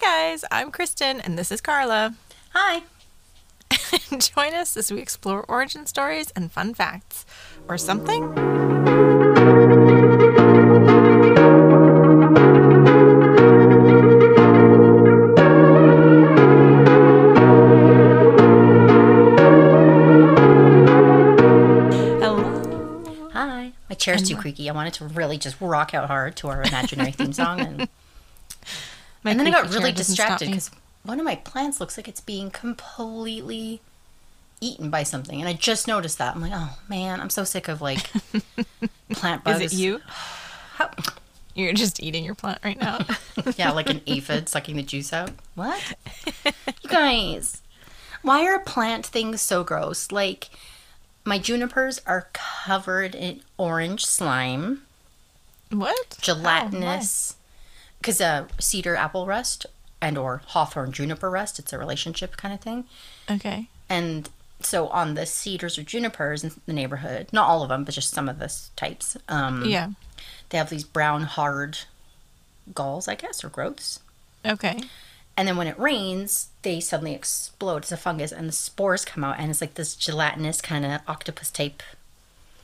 guys, I'm Kristen and this is Carla. Hi. Join us as we explore origin stories and fun facts. Or something? Hello. Hi. My chair's too creaky. I wanted to really just rock out hard to our imaginary theme song. And, My and then I got really chair doesn't stop distracted because one of my plants looks like it's being completely eaten by something. And I just noticed that. I'm like, oh man, I'm so sick of like plant bugs. Is it you? How- You're just eating your plant right now. yeah, like an aphid sucking the juice out. What? you guys, why are plant things so gross? Like, my junipers are covered in orange slime, what? gelatinous. Because uh, cedar apple rust and or hawthorn juniper rust, it's a relationship kind of thing. Okay. And so on the cedars or junipers in the neighborhood, not all of them, but just some of the types, um, Yeah. they have these brown hard galls, I guess, or growths. Okay. And then when it rains, they suddenly explode. It's a fungus, and the spores come out, and it's like this gelatinous kind of octopus type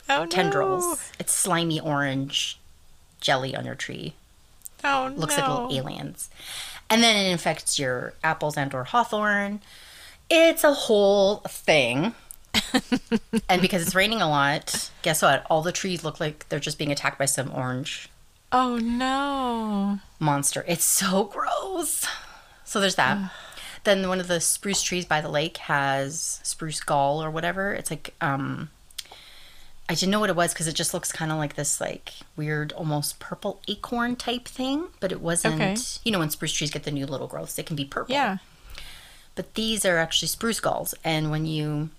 Oh no. tendrils. It's slimy orange jelly on your tree. Oh Looks no. like little aliens. And then it infects your apples and or hawthorn. It's a whole thing. and because it's raining a lot, guess what? All the trees look like they're just being attacked by some orange Oh no. monster. It's so gross. So there's that. then one of the spruce trees by the lake has spruce gall or whatever. It's like um I didn't know what it was because it just looks kind of like this like weird almost purple acorn type thing, but it wasn't. Okay. You know when spruce trees get the new little growths, they can be purple. Yeah. But these are actually spruce galls and when you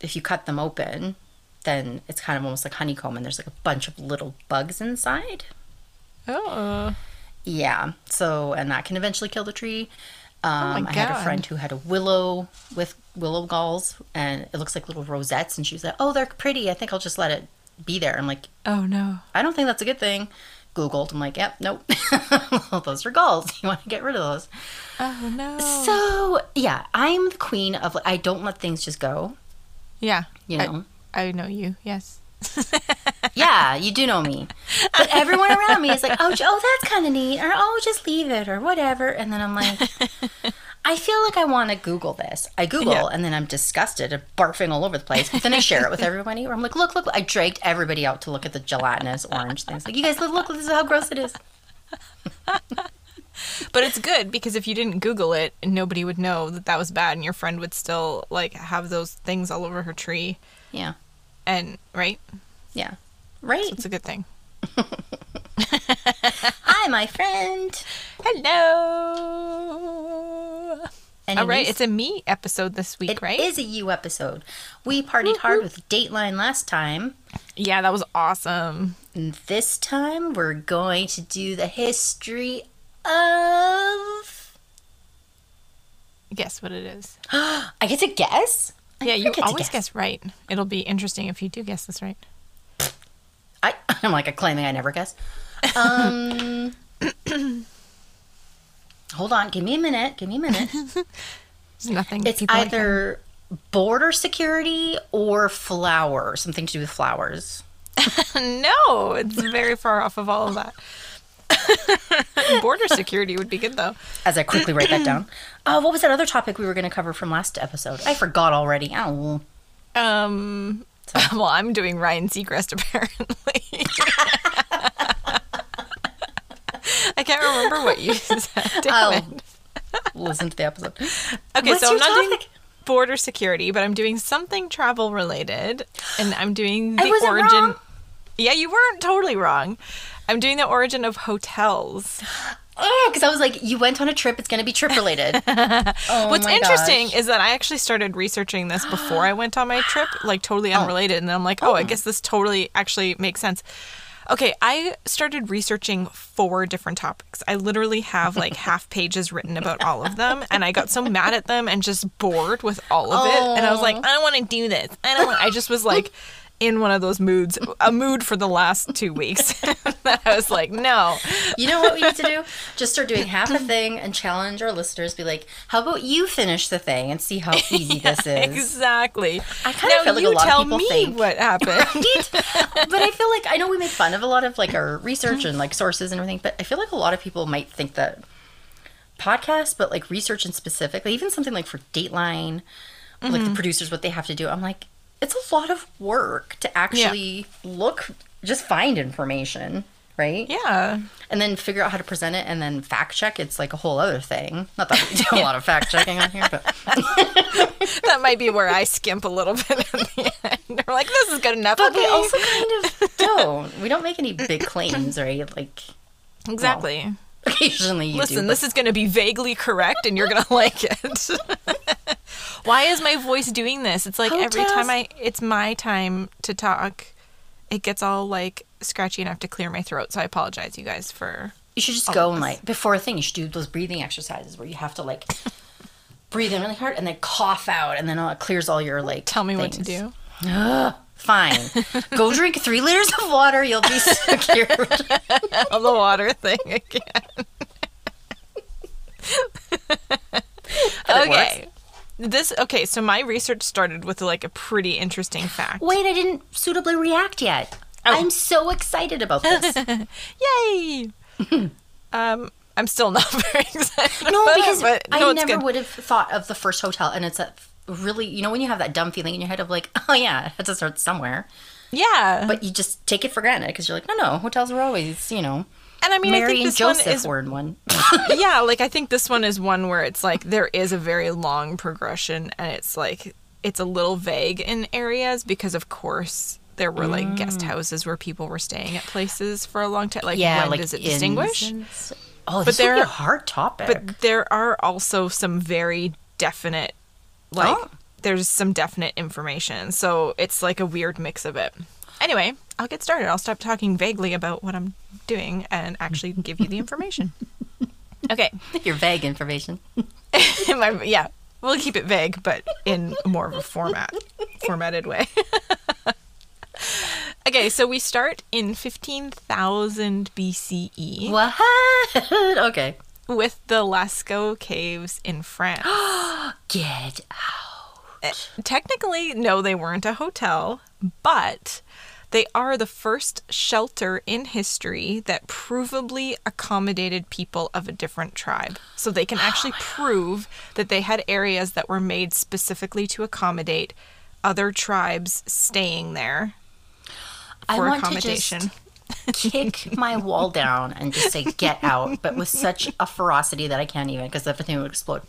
if you cut them open, then it's kind of almost like honeycomb and there's like a bunch of little bugs inside. Oh. Yeah. So, and that can eventually kill the tree. Um, my I had a friend who had a willow with willow galls, and it looks like little rosettes. And she was like, "Oh, they're pretty. I think I'll just let it be there." I'm like, Oh no. "I don't think that's a good thing." Googled. I'm like, "Yep, nope. well, those are galls. You want to get rid of those." Oh no. So, yeah, I'm the queen of. I don't let things just go. yeah. You I- know. I, know you. Yes. yeah, you do know me. But everyone around me is like, oh, oh, that's kind of neat, or oh, just leave it, or whatever. And then I'm like, I feel like I want to Google this. I Google, Yeah. and then I'm disgusted and barfing all over the place. But then I share it with everybody. Where I'm like, look, look, I dragged everybody out to look at the gelatinous orange things. Like, you guys, look, look, this is how gross it is. But it's good because if you didn't Google it, nobody would know that that was bad, and your friend would still like have those things all over her tree. Yeah, And right, yeah, right. it's a good thing. Hi, my friend. Hello. All right, it's a me episode this week, It right? It is a you episode. We partied hard with Dateline last time. Yeah, that was awesome. And this time we're going to do the history of. Guess what it is? I get to guess? Yeah, you always guess. right. It'll be interesting if you do guess this right. I, I'm like claiming I never guess. Um, hold on. Give me a minute. Give me a minute. There's nothing. It's people like either border security or flower. Something to do with flowers. no, it's very far off of all of that. Border security would be good though. As I quickly write that down. Oh, what was that other topic we were going to cover from last episode? I forgot already. Ow. Um, well, I'm doing Ryan Seacrest apparently. I can't remember what you said. Damn listen to the episode. Okay, What's so I'm not doing border security, but I'm doing something travel related, and I'm doing the origin. wrong. Yeah, you weren't totally wrong. I'm doing the origin of hotels. Oh, because I was like, you went on a trip. It's going to be trip related. oh What's interesting gosh. is that I actually started researching this before I went on my trip, like totally Oh. unrelated. And then I'm like, oh, I guess this totally actually makes sense. Okay, I started researching four different topics. I literally have like half pages written about all of them, and I got so mad at them and just bored with all of it. And I was like, oh. I don't want to do this. I don't. Want, I just was like, in one of those moods, a mood for the last two weeks. that I was like, no. You know what we need to do? Just start doing half a thing and challenge our listeners. Be like, how about you finish the thing and see how easy this is? Exactly. I kind of feel like a lot tell of people me think. what happened. Right? but I feel like I know we make fun of a lot of like our research and like sources and everything, but I feel like a lot of people might think that podcasts, but like research and specifically, even something like for Dateline, like Mm-hmm. the producers, what they have to do, I'm like, it's a lot of work to actually look, just find information, right? yeah. And then figure out how to present it and then fact check. It's like a whole other thing. Not that we do a lot of fact checking on here, but That might be where I skimp a little bit at the end. We're like, this is good enough. but we also kind of don't. We don't make any big claims, right? Like exactly. Occasionally you do. Listen, but- this is going to be vaguely correct and you're going to like it. Why is my voice doing this? It's like every time I it's my time to talk, it gets all like scratchy and I have to clear my throat. So I apologize you guys for You should just go and like before a thing. You should do those breathing exercises where you have to like breathe in really hard and then cough out, and then uh, it clears all your like. tell me what to do. Fine, go drink three liters of water. You'll be secured. On the water thing again. okay. This okay, so my research started with like a pretty interesting fact. Wait, I didn't suitably react yet. Oh. I'm so excited about this. Yay! um I'm still not very excited. No, it, because but I no, never good. would have thought of the first hotel, and it's a really, you know, when you have that dumb feeling in your head of like, oh yeah, it had to start somewhere, Yeah. but you just take it for granted because you're like, no, no, hotels were always, you know, and I mean, I think this Joseph one is one. yeah, like I think this one is one where it's like there is a very long progression and it's like it's a little vague in areas because of course there were like guest mm. houses where people were staying at places for a long time. Like yeah, when like does it distinguish? and Oh, this there would be a hard topic. But there are also some very definite like Oh. there's some definite information. So it's like a weird mix of it. Anyway, I'll get started. I'll stop talking vaguely about what I'm doing and actually give you the information. Okay. your vague information. My, yeah, we'll keep it vague, but in more of a format, formatted way. okay, so we start in 15,000 BCE What? okay. With the Lascaux Caves in France. Get out. Eh, technically, no, they weren't a hotel, but they are the first shelter in history that provably accommodated people of a different tribe. So they can actually prove that they had areas that were made specifically to accommodate other tribes staying there for accommodation. just kick my wall down and just say get out, but with such a ferocity that I can't even because everything would explode.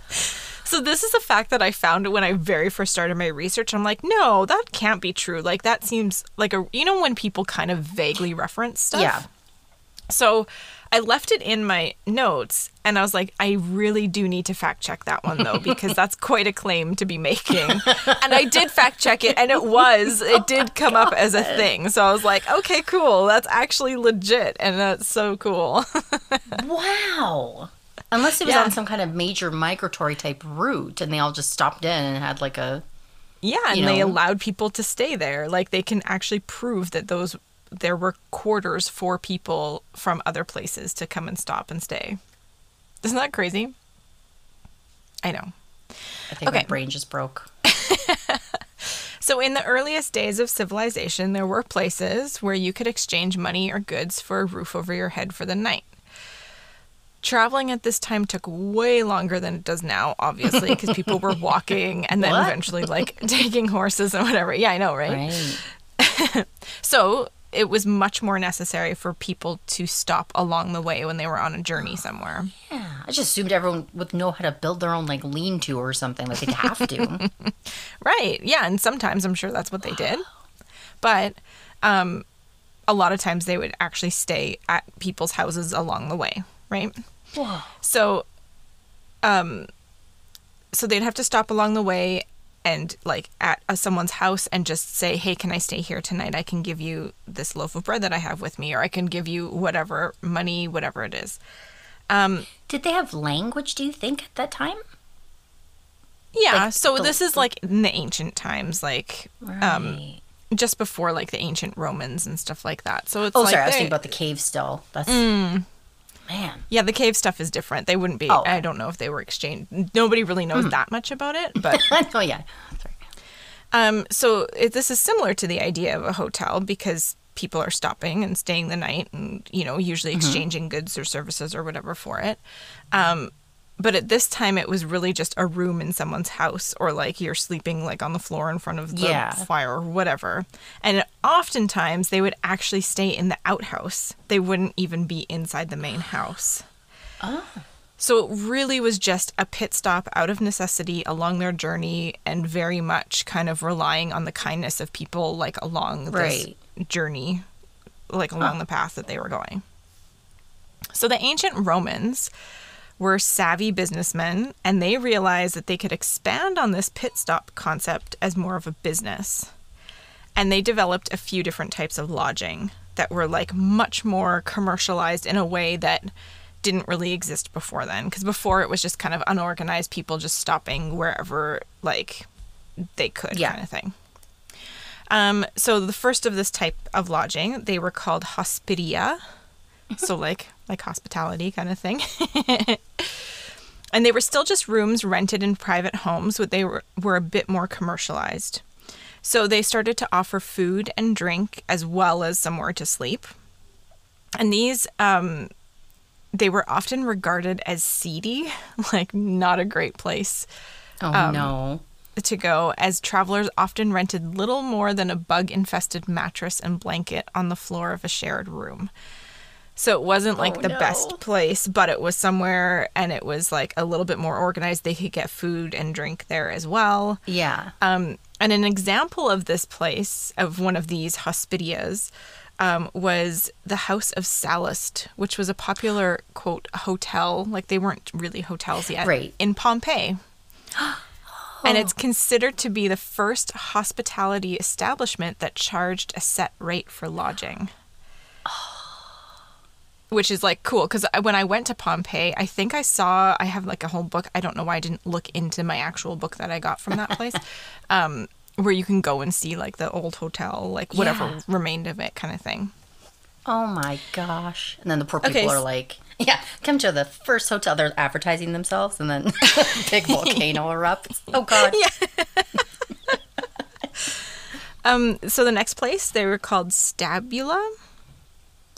So this is a fact that I found when I very first started my research. I'm like, no, that can't be true. Like that seems like a you know when people kind of vaguely reference stuff. Yeah. So I left it in my notes and I was like, I really do need to fact check that one though, because that's quite a claim to be making. and I did fact check it and it was, it oh did come up as a thing. So I was like, okay, cool. That's actually legit. And that's so cool. Wow. Unless it was Yeah. on some kind of major migratory type route and they all just stopped in and had like a. yeah. And You they allowed people to stay there. Like they can actually prove that those, there were quarters for people from other places to come and stop and stay. Isn't that crazy? I know. I think Okay. my brain just broke. So, in the earliest days of civilization, there were places where you could exchange money or goods for a roof over your head for the night. Traveling at this time took way longer than it does now, obviously, because people were walking and then What? eventually like taking horses and whatever. Yeah, I know, right? Right. So, it was much more necessary for people to stop along the way when they were on a journey somewhere. Yeah. I just assumed everyone would know how to build their own like lean to or something. Like they'd have to. Right. Yeah. And sometimes I'm sure that's what they did. But um, a lot of times they would actually stay at people's houses along the way. Right. Whoa. So, um, so they'd have to stop along the way and like at uh, someone's house and just say, "Hey, can I stay here tonight? I can give you this loaf of bread that I have with me, or I can give you whatever money, whatever it is." Um, Did they have language, do you think, at that time? yeah. Like so the- this is like in the ancient times, like um, just before like the ancient Romans and stuff like that. So it's Oh, like sorry, I was they- thinking about the cave still. That's man. yeah, the cave stuff is different. They wouldn't be. Oh, okay. I don't know if they were exchanged. Nobody really knows that much about it, but oh yeah. Sorry. Um, so it, this is similar to the idea of a hotel because people are stopping and staying the night and, you know, usually exchanging goods or services or whatever for it. Um, but at this time, it was really just a room in someone's house or like you're sleeping like on the floor in front of the Yeah. fire or whatever. And oftentimes they would actually stay in the outhouse. They wouldn't even be inside the main house. Oh. So it really was just a pit stop out of necessity along their journey and very much kind of relying on the kindness of people like along this Right. journey, like along the path that they were going. So the ancient Romans were savvy businessmen and they realized that they could expand on this pit stop concept as more of a business. And they developed a few different types of lodging that were like much more commercialized in a way that didn't really exist before then because before it was just kind of unorganized people just stopping wherever like they could Yeah. kind of thing. Um, so the first of this type of lodging, they were called hospitia. So like like hospitality kind of thing. and they were still just rooms rented in private homes, but they were, were a bit more commercialized. So they started to offer food and drink as well as somewhere to sleep. And these um they were often regarded as seedy, like not a great place Oh Um, no. to go, as travelers often rented little more than a bug infested mattress and blanket on the floor of a shared room. So it wasn't like Oh, the no. best place, but it was somewhere and it was like a little bit more organized. They could get food and drink there as well. Yeah. Um, and an example of this place, of one of these hospitias, um, was the House of Sallust, which was a popular, quote, hotel. Like they weren't really hotels yet. Right. In Pompeii. And it's considered to be the first hospitality establishment that charged a set rate for lodging. Which is like cool because when I went to Pompeii, I think I saw, I have like a whole book. I don't know why I didn't look into my actual book that I got from that place, um, where you can go and see like the old hotel, like whatever Yeah. remained of it kind of thing. Oh my gosh. And then the poor people Okay, are like, yeah, come to the first hotel. They're advertising themselves, and then big volcano erupts. Oh god. Yeah. Um, so the next place, they were called Stabula.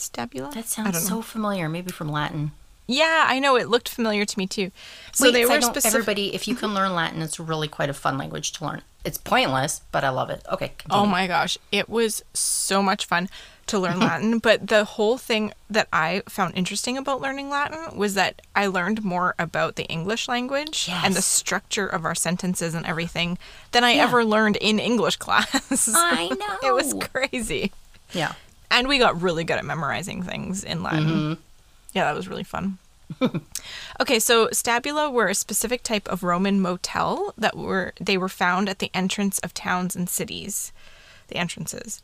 Stabula? That sounds so familiar. Maybe from Latin. Yeah, I know. It looked familiar to me too. So Wait, they 'cause were I know specific. everybody. If you can mm-hmm. learn Latin, it's really quite a fun language to learn. It's pointless, but I love it. Okay. Oh my gosh, it was so much fun to learn Latin. But the whole thing that I found interesting about learning Latin was that I learned more about the English language and the structure of our sentences and everything than I Yeah. ever learned in English class. I know. it was crazy. Yeah. And we got really good at memorizing things in Latin. Mm-hmm. Yeah, that was really fun. okay, so stabula were a specific type of Roman motel that were they were found at the entrance of towns and cities, the entrances.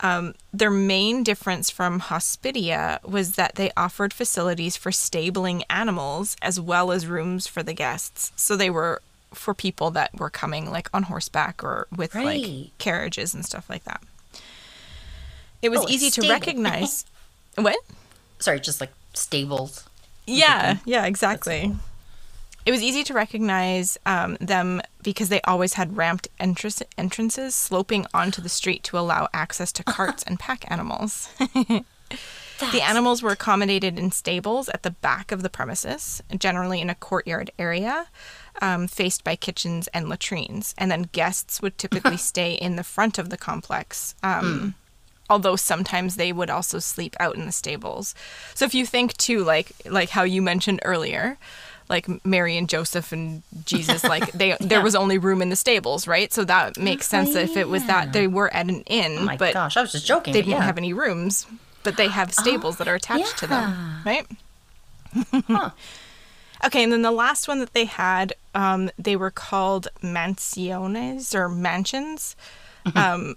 Um, their main difference from hospitia was that they offered facilities for stabling animals as well as rooms for the guests. So they were for people that were coming like on horseback or with Right. like carriages and stuff like that. It was Oh, a easy to recognize. what? Sorry, just like stables. Yeah, yeah, exactly. It was easy to recognize um, them because they always had ramped entrance- entrances sloping onto the street to allow access to carts and pack animals. the animals were accommodated in stables at the back of the premises, generally in a courtyard area um, faced by kitchens and latrines. And then guests would typically stay in the front of the complex. Um, although sometimes they would also sleep out in the stables. So if you think too like like how you mentioned earlier, like Mary and Joseph and Jesus like they there was only room in the stables, right? So that makes sense that if it was that they were at an inn, Oh my but gosh, I was just joking. they didn't yeah. have any rooms, but they have stables that are attached to them, right? Okay, and then the last one that they had, um, they were called mansiones or mansions. Um,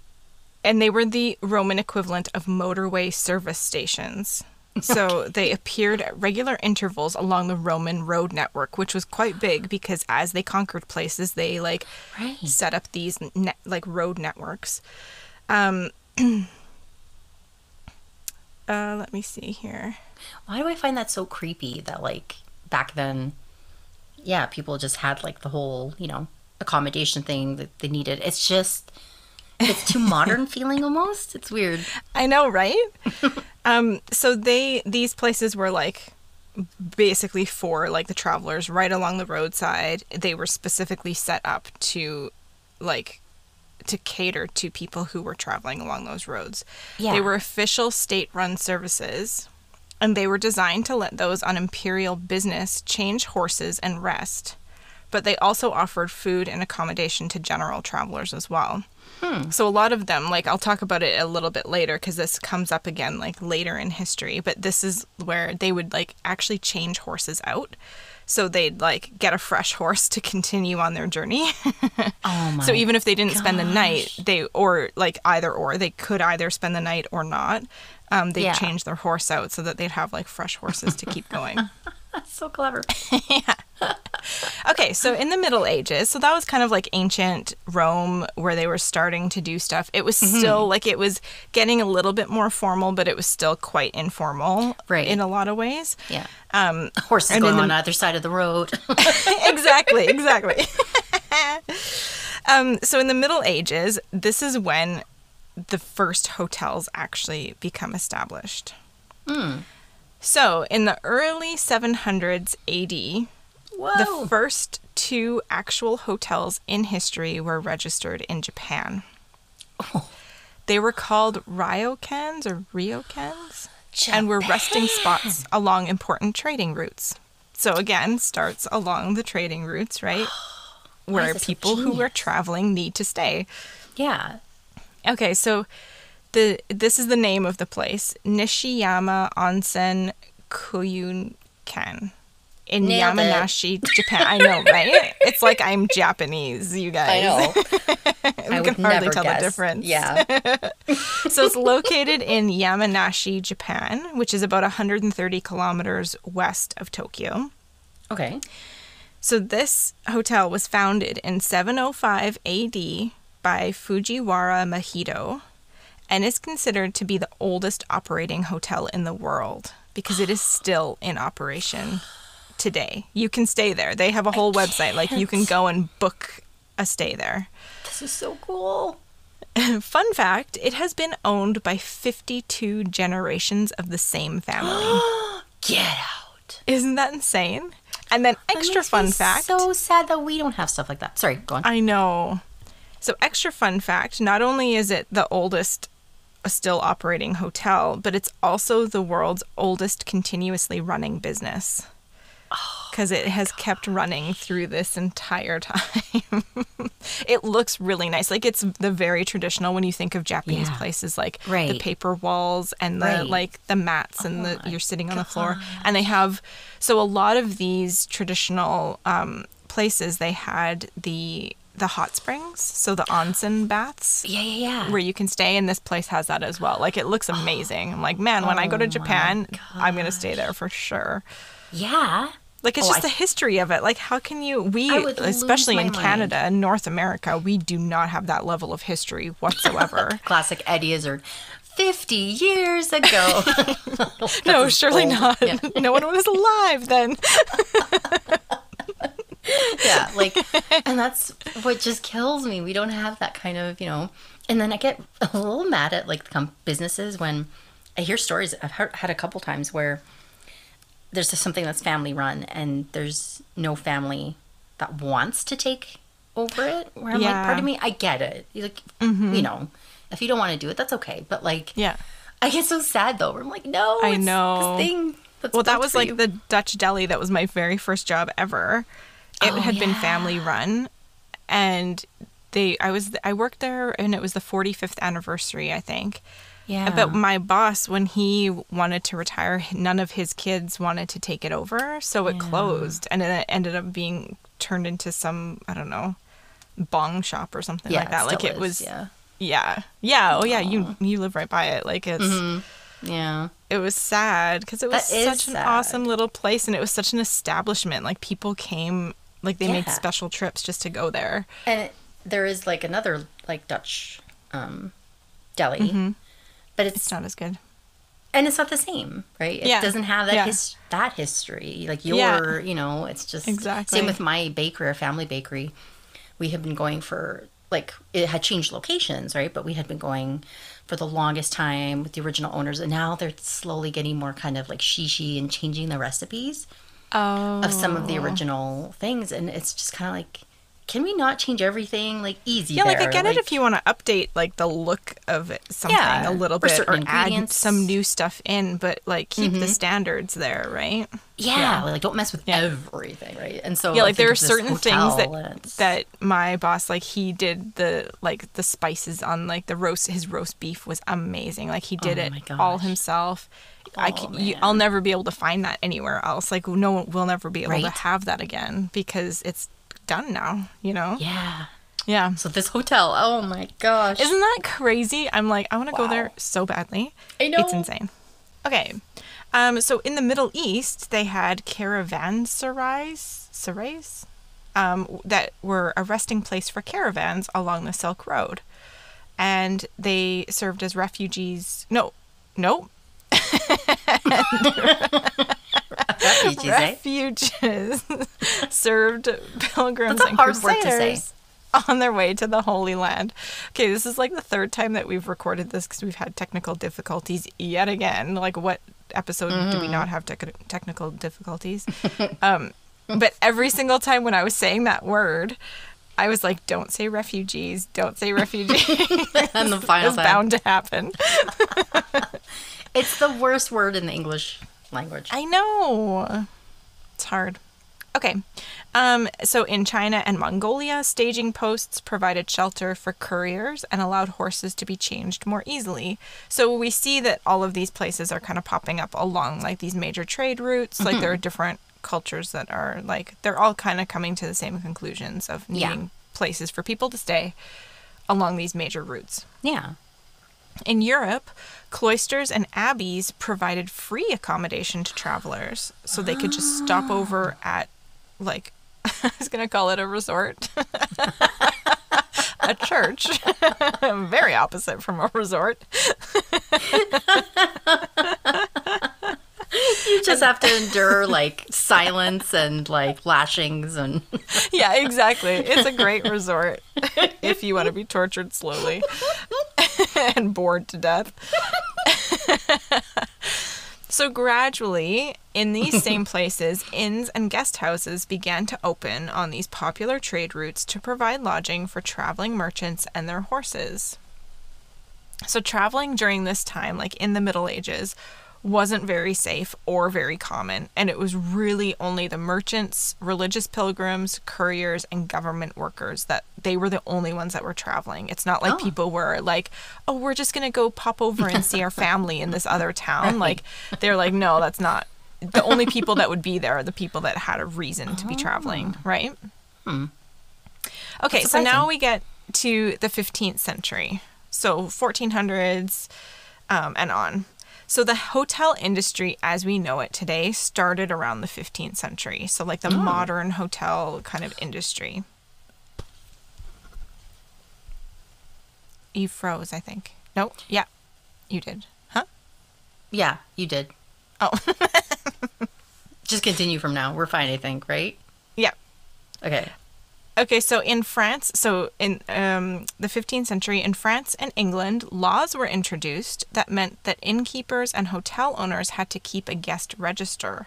and they were the Roman equivalent of motorway service stations. So they appeared at regular intervals along the Roman road network, which was quite big because as they conquered places, they like Right. set up these net, like road networks. Um, uh, let me see here. Why do I find that so creepy that like back then, yeah, people just had like the whole you know accommodation thing that they needed. It's just it's too modern feeling almost. It's weird. I know, right? um, so they these places were like basically for like the travelers right along the roadside. They were specifically set up to like to cater to people who were traveling along those roads. Yeah. They were official state-run services and they were designed to let those on imperial business change horses and rest. But they also offered food and accommodation to general travelers as well. So a lot of them, like I'll talk about it a little bit later because this comes up again like later in history, but this is where they would like actually change horses out. So they'd like get a fresh horse to continue on their journey. Oh my. so even if they didn't spend the night, they or like either or they could either spend the night or not. Um, they'd Yeah. change their horse out so that they'd have like fresh horses to keep going. That's so clever. yeah. Okay, so in the Middle Ages, so that was kind of like ancient Rome where they were starting to do stuff. It was Mm-hmm. still like it was getting a little bit more formal, but it was still quite informal Right. in a lot of ways. Yeah. Um, Horses And going in the- on either side of the road. exactly, exactly. um, so in the Middle Ages, this is when the first hotels actually become established. So in the early 700s AD, Whoa. The first two actual hotels in history were registered in Japan. They were called ryokans or ryokans and were resting spots along important trading routes. So again, starts along the trading routes, right? Where people who are traveling need to stay. yeah. Okay, so the this is the name of the place, Nishiyama Onsen Koyunkan in Nailed it. Yamanashi, Japan. I know, right? It's like I'm Japanese, you guys. I know. I can would hardly never tell guess. the difference. Yeah. So it's located in Yamanashi, Japan, which is about 130 kilometers west of Tokyo. Okay. So this hotel was founded in 705 AD by Fujiwara Mahito and is considered to be the oldest operating hotel in the world because it is still in operation today. You can stay there. They have a whole website like you can go and book a stay there. This is so cool. Fun fact, it has been owned by 52 generations of the same family. Get out. Isn't that insane? And then extra fun fact. So sad that we don't have stuff like that. Sorry, go on. I know. So, extra fun fact not only is it the oldest still operating hotel, but it's also the world's oldest continuously running business. Because it has kept running through this entire time. it looks really nice. Like it's the very traditional when you think of Japanese Yeah. places, like the paper walls and the Right. like the mats and the Oh you're sitting on the floor. And they have so a lot of these traditional um, places they had the the hot springs, so the onsen baths yeah, yeah, yeah. where you can stay and this place has that as well. Like it looks amazing. I'm like, man, when I go to Oh Japan, I'm going to stay there for sure. yeah. Like it's Oh, just I- the history of it. Like how can you we I would lose especially in mind. Canada and North America, we do not have that level of history whatsoever. Classic Eddie Izzard. 50 years ago. no, surely old. not. Yeah. no one was alive then. yeah, like, and that's what just kills me. We don't have that kind of, you know. And then I get a little mad at like businesses when I hear stories. I've heard, had a couple times where there's just something that's family run and there's no family that wants to take over it. Where I'm like, Yeah. pardon me, I get it. You like, mm-hmm. you know, if you don't want to do it, that's okay. But like, Yeah. I get so sad though. Where I'm like, no, I know. This thing. That's Well, that was like you. the Dutch deli. That was my very first job ever. It Oh, had been family run, and they. I was. I worked there, and it was the 45th anniversary, I think. yeah. But my boss, when he wanted to retire, none of his kids wanted to take it over, so it closed, and it ended up being turned into some I don't know, bong shop or something yeah, like that. like it is, was. yeah. Yeah. Yeah. Oh yeah. You you live right by it. Like it's mm-hmm. Yeah. it was sad because it was That such an sad. awesome little place and it was such an establishment. Like people came, like they made special trips just to go there. And there is like another like Dutch um deli. But it's, It's not as good. and it's not the same, right? It Yeah. doesn't have that Yeah. his, that history. Like Yeah. your, you know, it's just Exactly. Same with my bakery, our family bakery. We have been going for like it had changed locations, right? But we had been going for the longest time with the original owners, and now they're slowly getting more kind of like shishi and changing the recipes Oh. of some of the oh. original things, and it's just kind of like, can we not change everything like easy? Yeah, like I there? get it if you want to update like the look of it, something Yeah, a little bit, or add some new stuff in, but like keep the mm-hmm. standards there, right? yeah, yeah. like don't mess with Yeah. everything, right? And so yeah, like there are certain things that that my boss like he did the like the spices on like the roast his roast beef was amazing. Like he did Oh it all gosh. I Oh, can, you, I'll never be able to find that anywhere else. Like no one will never be able to have that again because it's done now. You know? yeah. Yeah. So this hotel, oh my gosh, Isn't that crazy? I'm like, I want to go there so badly. I know. It's insane. Okay. Um, so in the Middle East, they had caravanserais, sarais, um, that were a resting place for caravans along the Silk Road. And they served as refugees. No, no, refugees, eh? refuges served pilgrims and hard word to say. crusaders on their way to the Holy Land. Okay, this is like the third time that we've recorded this because we've had technical difficulties yet again. Like, what episode do Mm-hmm. we not have tec- technical difficulties? um, but every single time when I was saying that word, I was like, "Don't say refugees. Don't say refugees." and the final it's bound to happen. It's the worst word in the English language. I know. It's hard. Okay. Um, so in China and Mongolia, staging posts provided shelter for couriers and allowed horses to be changed more easily. So we see that all of these places are kind of popping up along like these major trade routes. Like there are different cultures that are like they're all kind of coming to the same conclusions of Yeah. needing places for people to stay along these major routes. yeah. In Europe, cloisters and abbeys provided free accommodation to travelers, so they could just stop over ah. at, like, I was going to call it a resort, a church. Very opposite from a resort. You just have to endure like silence and like lashings and Yeah, exactly. It's a great resort if you want to be tortured slowly and bored to death. So, gradually, in these same places, inns and guest houses began to open on these popular trade routes to provide lodging for traveling merchants and their horses. So, traveling during this time, like in the Middle Ages, wasn't very safe or very common, and it was really only the merchants, religious pilgrims, couriers, and government workers that they were the only ones that were traveling. It's not like Oh. people were like, oh, we're just gonna go pop over and see our family in this other town. Like, they're like, no, that's not. The only people that would be there are the people that had a reason to be traveling, right? Okay, so now we get to the 15th century. So 1400s um, and on. So the hotel industry as we know it today started around the 15th century. So like the oh. modern hotel kind of industry. You froze, I think. No, yeah, you did. Huh? yeah, you did. Oh, Just continue from now. We're fine, I think, right? yeah. Okay. Okay, so in France, so in um, the 15th century, in France and England, laws were introduced that meant that innkeepers and hotel owners had to keep a guest register.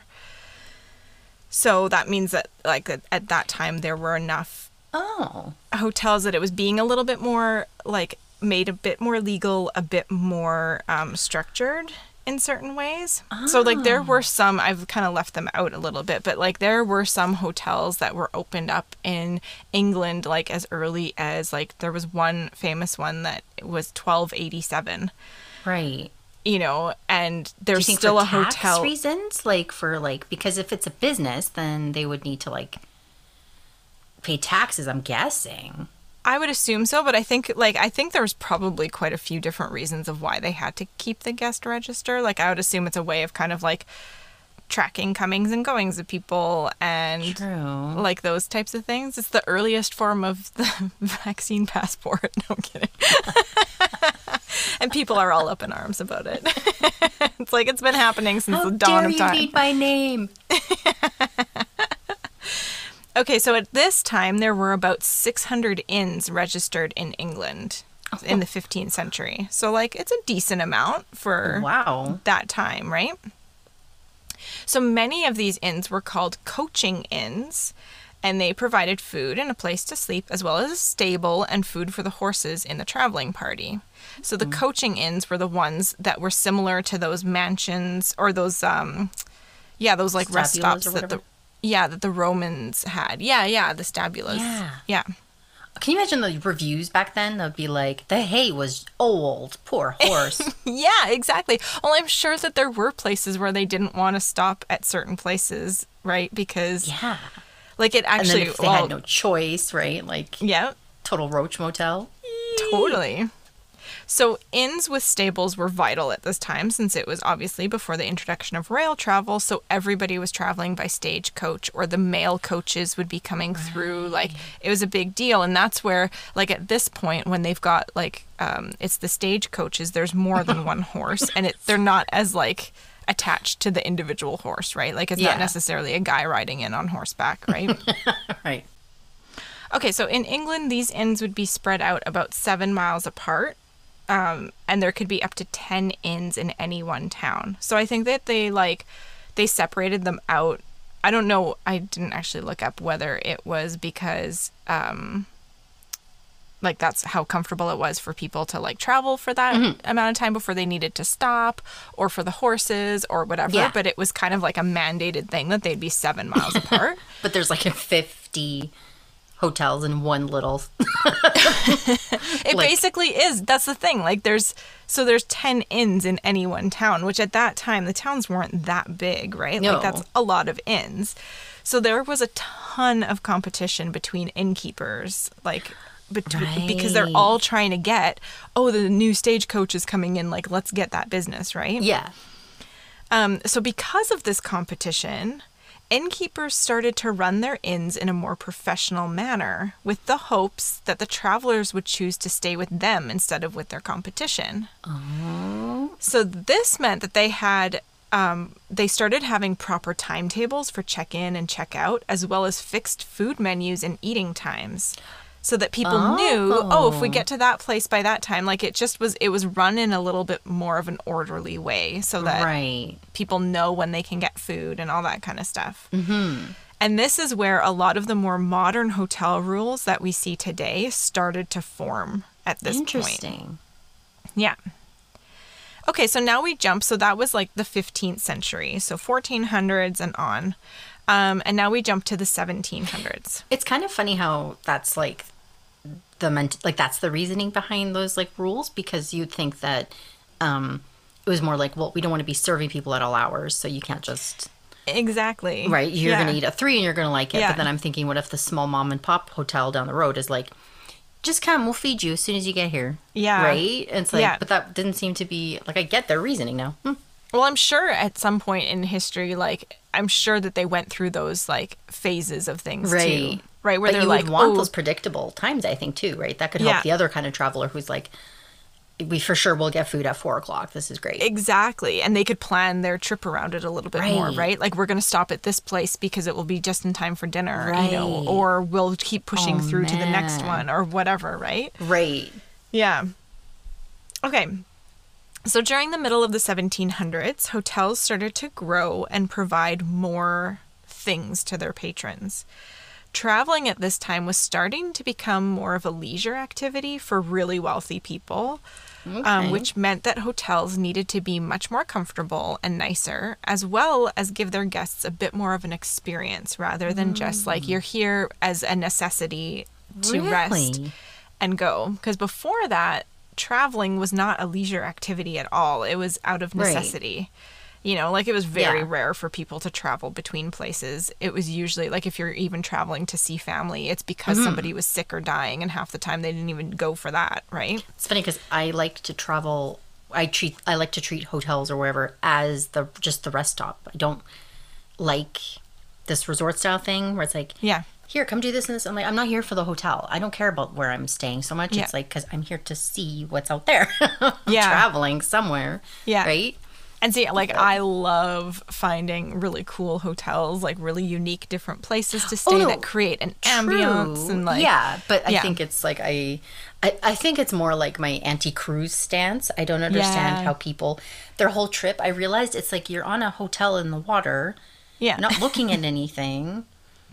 So that means that, like, at, at that time, there were enough Oh. hotels that it was being a little bit more, like, made a bit more legal, a bit more um, structured in certain ways. So, like, there were ah. some, I've kind of left them out a little bit, but, like, there were some hotels that were opened up in England, like, as early as, like, there was one famous one that was 1287, Right. you know, and there's still a hotel. reasons? Like for like because if it's a business, then they would need to like pay taxes, I'm guessing. I would assume so, but I think like I think there was probably quite a few different reasons of why they had to keep the guest register. Like I would assume it's a way of kind of like tracking comings and goings of people and True. like those types of things. It's the earliest form of the vaccine passport. No I'm kidding. and people are all up in arms about it. it's like it's been happening since How the dawn dare of you time. read my name? Okay, so at this time there were about 600 inns registered in England in the 15th century. So like it's a decent amount for Wow. that time, right? So many of these inns were called coaching inns, and they provided food and a place to sleep, as well as a stable and food for the horses in the traveling party. So the coaching inns were the ones that were similar to those mansions or those, um, yeah, those like rest stops that the? Yeah, that the Romans had. Yeah, yeah, the stabulas. Yeah. yeah. Can you imagine the reviews back then? That would be like, the hay was old, poor horse. Yeah, exactly. Well, I'm sure that there were places where they didn't want to stop at certain places, right? Because yeah. like it And actually then if they well, had no choice, right? Like Yeah, total roach motel. totally. So inns with stables were vital at this time since it was obviously before the introduction of rail travel, so everybody was traveling by stagecoach or the mail coaches would be coming through like it was a big deal and that's where like at this point when they've got like um it's the stage coaches there's more than one horse and it they're not as like attached to the individual horse, right? Like it's Yeah. not necessarily a guy riding in on horseback, right? Right. Okay, so in England, these inns would be spread out about seven miles apart, um, and there could be up to 10 inns in any one town. So I think that they like they separated them out. I don't know. I didn't actually look up whether it was because um, like that's how comfortable it was for people to like travel for that Mm-hmm. amount of time before they needed to stop, or for the horses or whatever. Yeah. But it was kind of like a mandated thing that they'd be seven miles apart. But there's like a 50 hotels in one little. It Like- basically is. That's the thing. Like there's so there's 10 inns in any one town, which at that time the towns weren't that big, right? No. Like that's a lot of inns. So there was a ton of competition between innkeepers, like between because they're all trying to get, oh, the new stagecoach is coming in, like let's get that business, right? yeah. Um, so, because of this competition, innkeepers started to run their inns in a more professional manner with the hopes that the travelers would choose to stay with them instead of with their competition. So, this meant that they had. Um, they started having proper timetables for check in and check out, as well as fixed food menus and eating times. So that people knew, oh, if we get to that place by that time, like it just was, it was run in a little bit more of an orderly way so that Right. people know when they can get food and all that kind of stuff. Mm-hmm. And this is where a lot of the more modern hotel rules that we see today started to form at this point. Interesting. Yeah. Okay, so now we jump. So that was like the 15th century, so 1400s and on. Um, and now we jump to the 1700s. It's kind of funny how that's like the ment- like that's the reasoning behind those like rules because you'd think that um it was more like well we don't want to be serving people at all hours so you can't just Exactly. right you're Yeah. gonna eat a three and you're gonna like it Yeah. but then i'm thinking what if the small mom and pop hotel down the road is like just come we'll feed you as soon as you get here Yeah. right and it's like Yeah. but that didn't seem to be like i get their reasoning now Hmm. Well, I'm sure at some point in history, like I'm sure that they went through those like phases of things too, Right. right? Where but they're like, want oh, those predictable times i think too right that could help Yeah. the other kind of traveler who's like we for sure will get food at four o'clock this is great exactly, and they could plan their trip around it a little bit more, Right. right? Like we're going to stop at this place because it will be just in time for dinner, you know, or we'll keep pushing Oh, through to the next one or whatever, right? right Yeah. Okay. So during the middle of the 1700s, hotels started to grow and provide more things to their patrons. Traveling at this time was starting to become more of a leisure activity for really wealthy people, um, which meant that hotels needed to be much more comfortable and nicer, as well as give their guests a bit more of an experience rather than just like you're here as a necessity to rest and go. Because before that, traveling was not a leisure activity at all. It was out of Right. necessity. You know, like it was very Yeah. rare for people to travel between places. It was usually like if you're even traveling to see family, it's because Mm-hmm. somebody was sick or dying, and half the time they didn't even go for that, right? It's funny because I like to travel. I treat. I like to treat hotels or wherever as the just the rest stop. I don't like this resort style thing where it's like Yeah. Here, come do this and this. I'm like, I'm not here for the hotel. I don't care about where I'm staying so much. Yeah. It's like, because I'm here to see what's out there. I'm Yeah. traveling somewhere. Yeah. Right? And see, like, I love finding really cool hotels, like really unique, different places to oh, stay Oh, no. that create an ambience and like, yeah, but I yeah. think it's like I, I, I think it's more like my anti-cruise stance. I don't understand Yeah. how people their whole trip. I realized it's like you're on a hotel in the water, yeah, not looking at anything.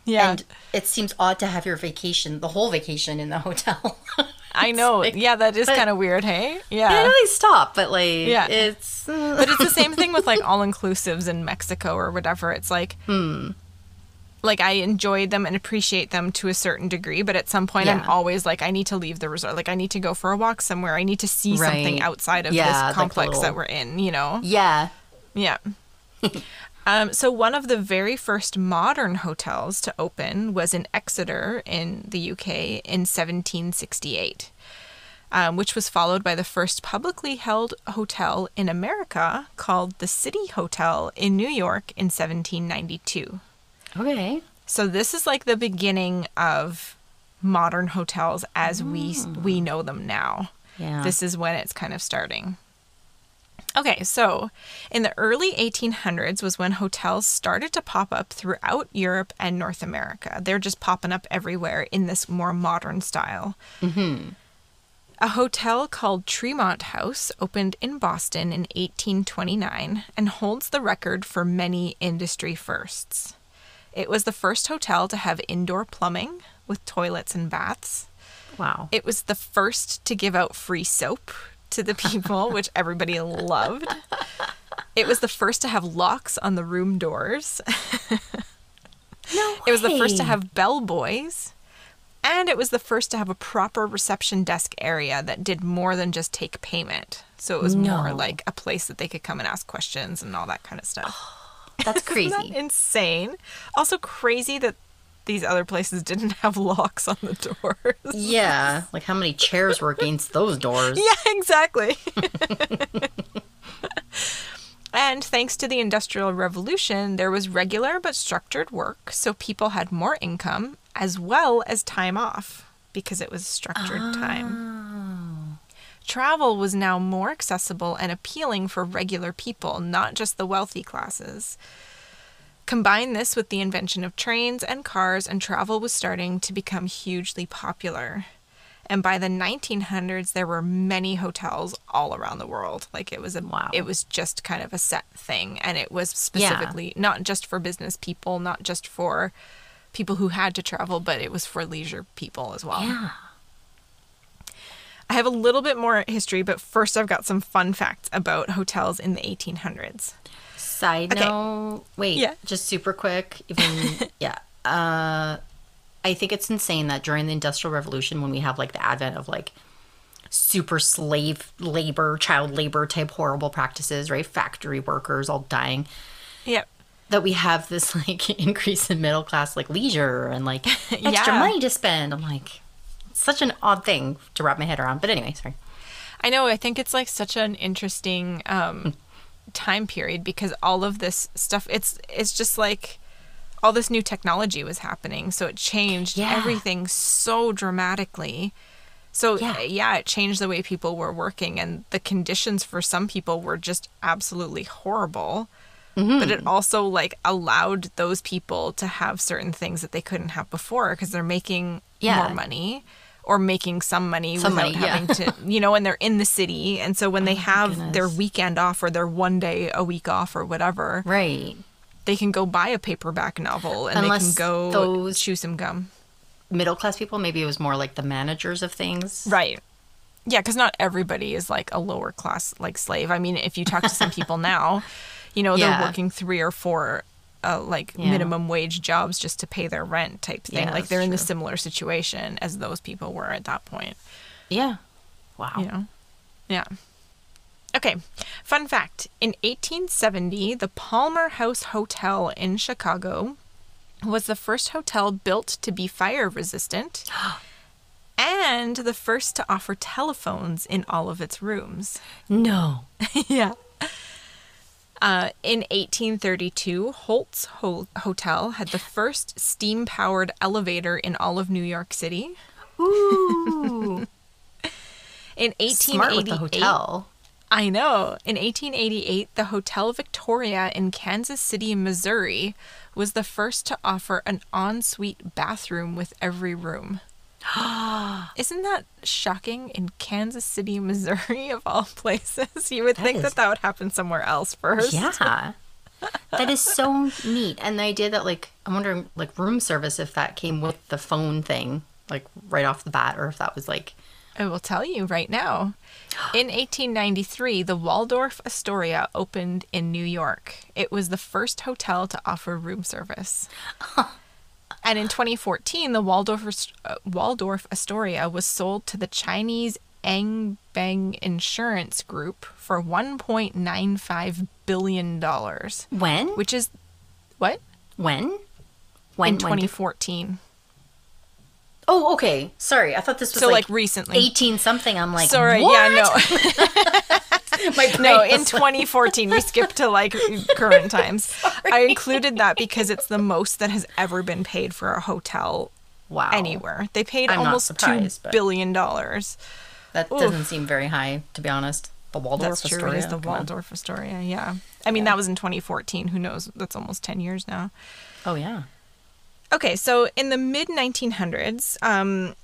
Yeah. And it seems odd to have your vacation, the whole vacation in the hotel. I know. like- yeah, that is kind of weird. Hey, yeah. know they stop, but like, Yeah. it's. uh, but it's the same thing with like all inclusives in Mexico or whatever. It's like, Hmm. like I enjoyed them and appreciate them to a certain degree, but at some point I'm always like, I need to leave the resort. Like I need to go for a walk somewhere. I need to see something outside of Yeah, this complex that little- we're in. You know? yeah. Yeah. um, so one of the very first modern hotels to open was in Exeter in the UK in 1768, um, which was followed by the first publicly held hotel in America called the City Hotel in New York in 1792. Okay. So this is like the beginning of modern hotels as we we know them now. Yeah. This is when it's kind of starting. Okay, so in the early 1800s was when hotels started to pop up throughout Europe and North America. They're just popping up everywhere in this more modern style. Mm-hmm. A hotel called Tremont House opened in Boston in 1829 and holds the record for many industry firsts. It was the first hotel to have indoor plumbing with toilets and baths. Wow. It was the first to give out free soap to the people, which everybody loved. It was the first to have locks on the room doors. no It was the first to way. have bellboys. And it was the first to have a proper reception desk area that did more than just take payment. So it was more like a place that they could come and ask questions and all that kind of stuff. Oh, that's Isn't crazy. that insane? Also crazy that these other places didn't have locks on the doors. Yeah, like how many chairs were against those doors? Yeah, exactly. and thanks to the Industrial Revolution, there was regular but structured work, so people had more income as well as time off because it was structured time. Oh. Travel was now more accessible and appealing for regular people, not just the wealthy classes. Combine this with the invention of trains and cars, and travel was starting to become hugely popular. And by the 1900s, there were many hotels all around the world. Like it was a, Wow. it was just kind of a set thing, and it was specifically not just for business people, not just for people who had to travel, but it was for leisure people as well. Yeah. I have a little bit more history, but first I've got some fun facts about hotels in the 1800s. Side Okay. note, wait, Yeah. just super quick. Even yeah, uh, I think it's insane that during the Industrial Revolution, when we have like the advent of like super slave labor, child labor type horrible practices, right? Factory workers all dying. Yep. That we have this like increase in middle class like leisure and like extra Yeah. money to spend. I'm like, such an odd thing to wrap my head around. But anyway, sorry. I know. I think it's like such an interesting um, time period because all of this stuff. It's it's just like all this new technology was happening, so it changed Yeah. everything so dramatically. So Yeah. yeah. it changed the way people were working, and the conditions for some people were just absolutely horrible. Mm-hmm. But it also like allowed those people to have certain things that they couldn't have before because they're making Yeah. more money or making some money Some without money, yeah. having to, you know, and they're in the city. And so when they oh have their weekend off or their one day a week off or whatever, Right. they can go buy a paperback novel and Unless they can go those- chew some gum. Middle class people, maybe it was more like the managers of things. Right. Yeah, because not everybody is like a lower class like slave. I mean, if you talk to some people now, you know, they're working three or four uh, like Yeah. minimum wage jobs just to pay their rent type thing. Yeah, like they're in the similar situation as those people were at that point. Yeah. Wow. you know yeah okay fun fact in 1870 the palmer house hotel in chicago was the first hotel built to be fire resistant and the first to offer telephones in all of its rooms No. yeah Uh, in 1832, Holt's Ho- Hotel had the first steam powered elevator in all of New York City. Ooh. In 1888, Smart with the hotel. I know. In 1888, the Hotel Victoria in Kansas City, Missouri, was the first to offer an ensuite bathroom with every room. Isn't that shocking? In Kansas City, Missouri, of all places, you would think is- that that would happen somewhere else first. Yeah. that is so neat. And the idea that like I'm wondering like room service if that came with the phone thing, like right off the bat, or if that was like I will tell you right now. In 1893, the Waldorf Astoria opened in New York. It was the first hotel to offer room service. and in 2014, the Waldorf, uh, Waldorf Astoria was sold to the Chinese Anbang Insurance Group for 1.95 billion dollars, when? which is what? when? When In when did- 2014. Oh, okay. Sorry. I thought this was So like, like recently. 18 something. I'm like, Sorry, what? yeah, no. My No, in 2014, we skipped to like current times. I included that because it's the most that has ever been paid for a hotel wow. anywhere. They paid I'm almost two billion dollars. That doesn't seem very high, to be honest. The Waldorf That's true. Astoria. It is the come on. Waldorf Astoria. Yeah. I mean, that was in 2014. Who knows? That's almost 10 years now. Oh, yeah. Okay, so in the mid 1900s, um,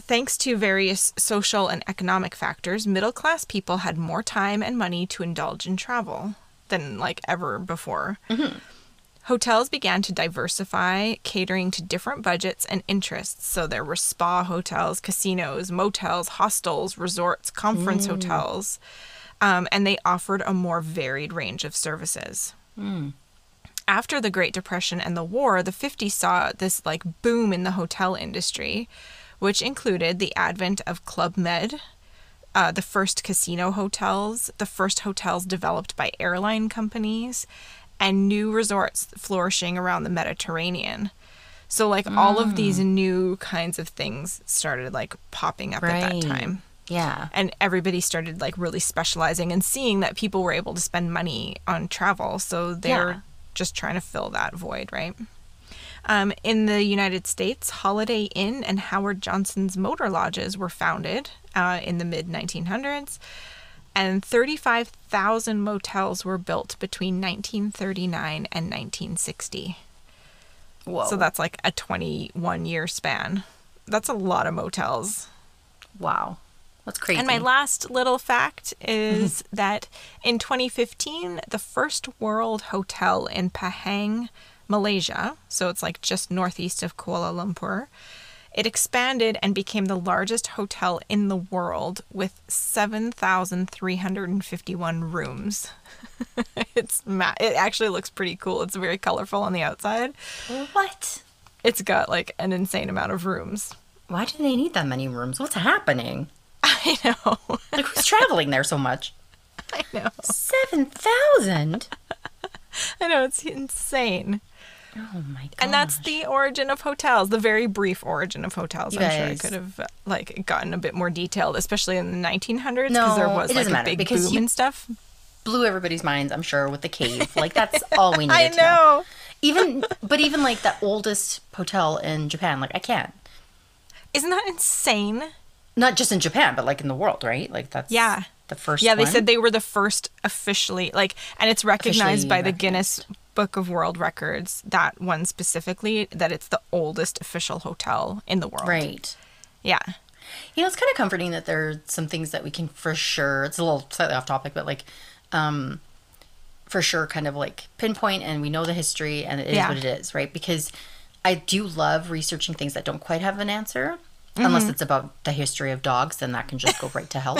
thanks to various social and economic factors, middle class people had more time and money to indulge in travel than like ever before. Mm-hmm. Hotels began to diversify, catering to different budgets and interests. So there were spa hotels, casinos, motels, hostels, resorts, conference mm. hotels, um, and they offered a more varied range of services. Mm. After the Great Depression and the war, the 50s saw this like boom in the hotel industry, which included the advent of Club Med, uh, the first casino hotels, the first hotels developed by airline companies, and new resorts flourishing around the Mediterranean. So like all of these new kinds of things started like popping up at that time Yeah. and everybody started like really specializing and seeing that people were able to spend money on travel so they're Yeah. just trying to fill that void right um, in the united states holiday inn and howard johnson's motor lodges were founded uh, in the mid 1900s and 35,000 motels were built between 1939 and 1960 Whoa. so that's like a 21 year span that's a lot of motels wow. That's crazy. And my last little fact is that in 2015, the first world hotel in Pahang, Malaysia, so it's like just northeast of Kuala Lumpur, it expanded and became the largest hotel in the world with 7,351 rooms. it's ma- it actually looks pretty cool. It's very colorful on the outside. what? It's got like an insane amount of rooms. Why do they need that many rooms? What's happening? I know. Like, who's traveling there so much? I know. 7,000? I know it's insane. Oh my god. And that's the origin of hotels, the very brief origin of hotels. You I'm sure I could have like gotten a bit more detailed, especially in the 1900s, because No, there was it like doesn't a matter, big because boom you- and stuff. blew everybody's minds, I'm sure, with the cave. Like that's all we needed I to know. know. Even but even like the oldest hotel in Japan, like I can't. Isn't that insane? Not just in Japan, but like in the world, right? Like that's Yeah. the first yeah, they one. said they were the first officially like, and it's recognized Officially by the. Guinness Book of World Records. That one specifically, that it's the oldest official hotel in the world. Right. Yeah. You know, it's kind of comforting that there are some things that we can for sure. It's a little slightly off topic, but like, um, for sure, kind of like pinpoint, and we know the history, and it is Yeah. what it is, right? Because I do love researching things that don't quite have an answer, unless Mm-hmm. it's about the history of dogs. Then that can just go right to hell.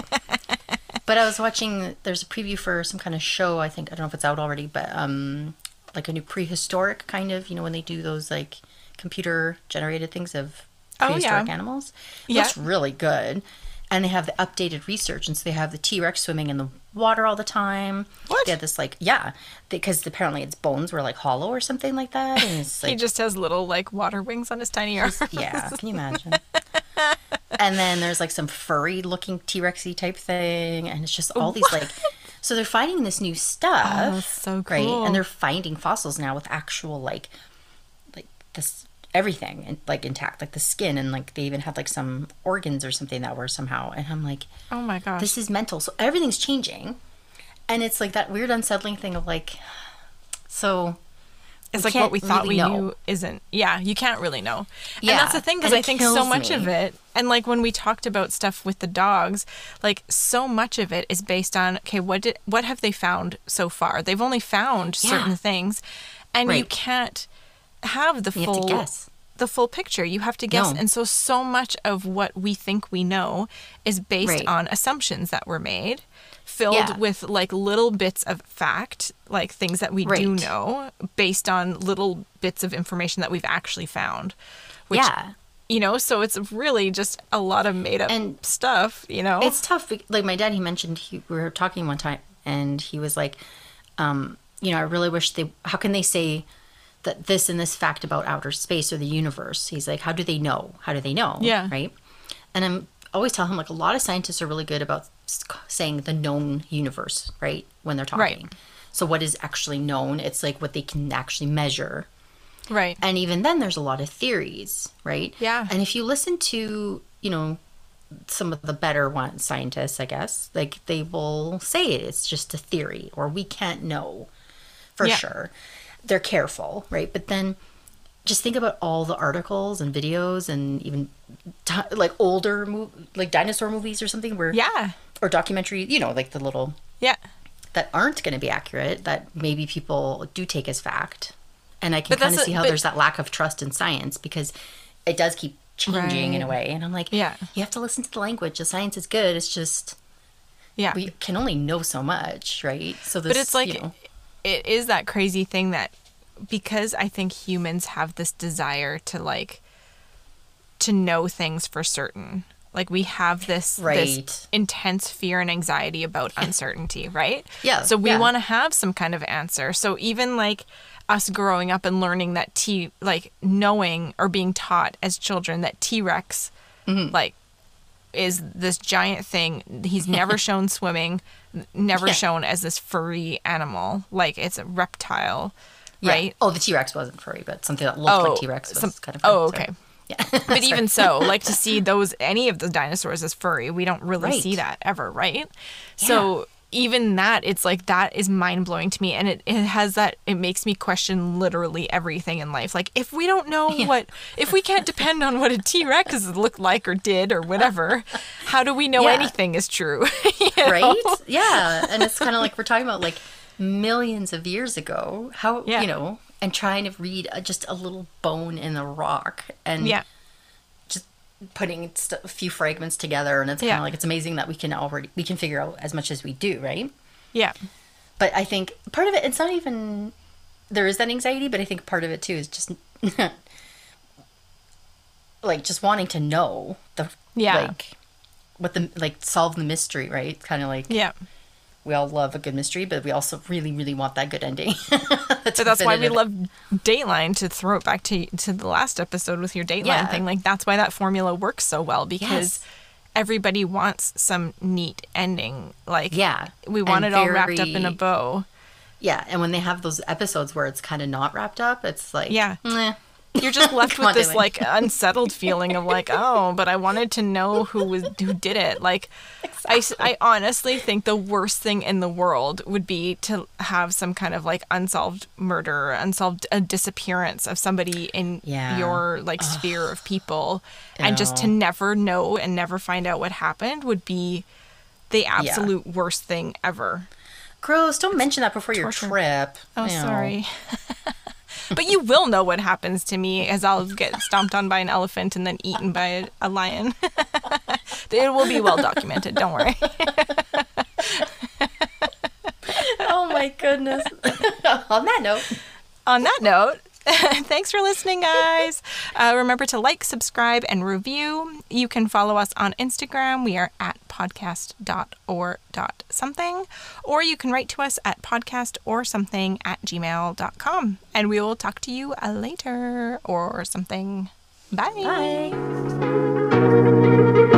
but I was watching. There's a preview for some kind of show. I think I don't know if it's out already, but um, like a new prehistoric kind of. You know, when they do those like computer generated things of Oh, prehistoric yeah. animals. Yeah. looks really good. And they have the updated research, and so they have the T Rex swimming in the water all the time. What? They have this like yeah, because apparently its bones were like hollow or something like that. And it's like, he just has little like water wings on his tiny arms. yeah, can you imagine? and then there's like some furry looking T Rexy type thing, and it's just all these like So they're finding this new stuff. Oh, so Right. And they're finding fossils now with actual like like this everything and like intact, like the skin and like they even had like some organs or something that were somehow and I'm like, Oh my gosh. this is mental. So everything's changing. And it's like that weird unsettling thing of like so it's like what we thought really we know. knew isn't. Yeah, you can't really know. Yeah, And that's the thing because I think so much of it, and like when we talked about stuff with the dogs, like so much of it is based on okay, what did what have they found so far? They've only found Yeah. certain things, and you can't have the You have full guess. the full picture. You have to guess, No. and so so much of what we think we know is based Right. on assumptions that were made. Filled Yeah. with like little bits of fact, like things that we do know, based on little bits of information that we've actually found. Which, yeah. You know, so it's really just a lot of made up And stuff, you know? It's tough. Like my dad, he mentioned he, we were talking one time, and he was like, um, you know, I really wish they. How can they say that this and this fact about outer space or the universe? He's like, how do they know? How do they know? Yeah. Right. And I'm always tell him like a lot of scientists are really good about saying the known universe, right? When they're talking. Right. So what is actually known? It's like what they can actually measure. right. And even then, there's a lot of theories, right? Yeah. And if you listen to, you know, some of the better one scientists, I guess, like they will say it's just a theory or we can't know for Yeah. sure. They're careful, right? But then just think about all the articles and videos and even ti like older mov- like dinosaur movies or something where yeah. or documentary, you know, like the little Yeah. that aren't going to be accurate that maybe people do take as fact. And I can kind of see how but- there's that lack of trust in science because it does keep changing in a way. And I'm like, Yeah. you have to listen to the language. The science is good. It's just Yeah. we can only know so much, right? So this, but it's like you know, it is that crazy thing that because I think humans have this desire to like to know things for certain. Like we have this this intense fear and anxiety about uncertainty, right? Yeah, So we yeah. want to have some kind of answer. So even like us growing up and learning that T like knowing or being taught as children that T-Rex Mm-hmm. like is this giant thing. He's never shown swimming, never Yeah. shown as this furry animal. Like it's a reptile, yeah. right? Oh, the T Rex wasn't furry, but something that looked Oh, like T Rex was some- kind of. oh, furry. okay. Yeah. But even so, like to see those any of the dinosaurs as furry, we don't really Right. see that ever, right? So even that, it's like that is mind blowing to me, and it, it has that it makes me question literally everything in life. Like if we don't know Yeah. what, if we can't depend on what a T Rex looked like or did or whatever, how do we know Yeah. anything is true? You know? right? Yeah, and it's kind of like we're talking about like millions of years ago. How Yeah. you know, and trying to read a, just a little bone in the rock, and Yeah. just putting st- a few fragments together, and it's kind Yeah. of like it's amazing that we can already we can figure out as much as we do, right? Yeah. But I think part of it, it's not even there is that anxiety, but I think part of it too is just like just wanting to know the Yeah. like what the like solve the mystery, right? Kind of like Yeah. We all love a good mystery, but we also really, really want that good ending. But that's why we love Dateline to throw it back to to the last episode with your Dateline Yeah. thing. Like that's why that formula works so well because Yes. everybody wants some neat ending. Like Yeah, we want and it all wrapped up in a bow. Yeah, and when they have those episodes where it's kind of not wrapped up, it's like Yeah. meh. You're just left with on, this Dateline. like unsettled feeling of like, oh, but I wanted to know who was who did it. Like, I I honestly think the worst thing in the world would be to have some kind of like unsolved murder, unsolved a disappearance of somebody in Yeah. your like sphere of people, and just to never know and never find out what happened would be the absolute worst thing ever. Gross! Don't mention that before your trip. Oh, Ew. sorry. but you will know what happens to me as I'll get stomped on by an elephant and then eaten by a, a lion. it will be well documented. Don't worry. Oh my goodness. On that note, On that note, thanks for listening, guys. Uh, remember to like, subscribe, and review. You can follow us on Instagram. We are at podcast.or.something. Or you can write to us at podcastorsomething at gmail.com. And we will talk to you uh, later or something. Bye. bye.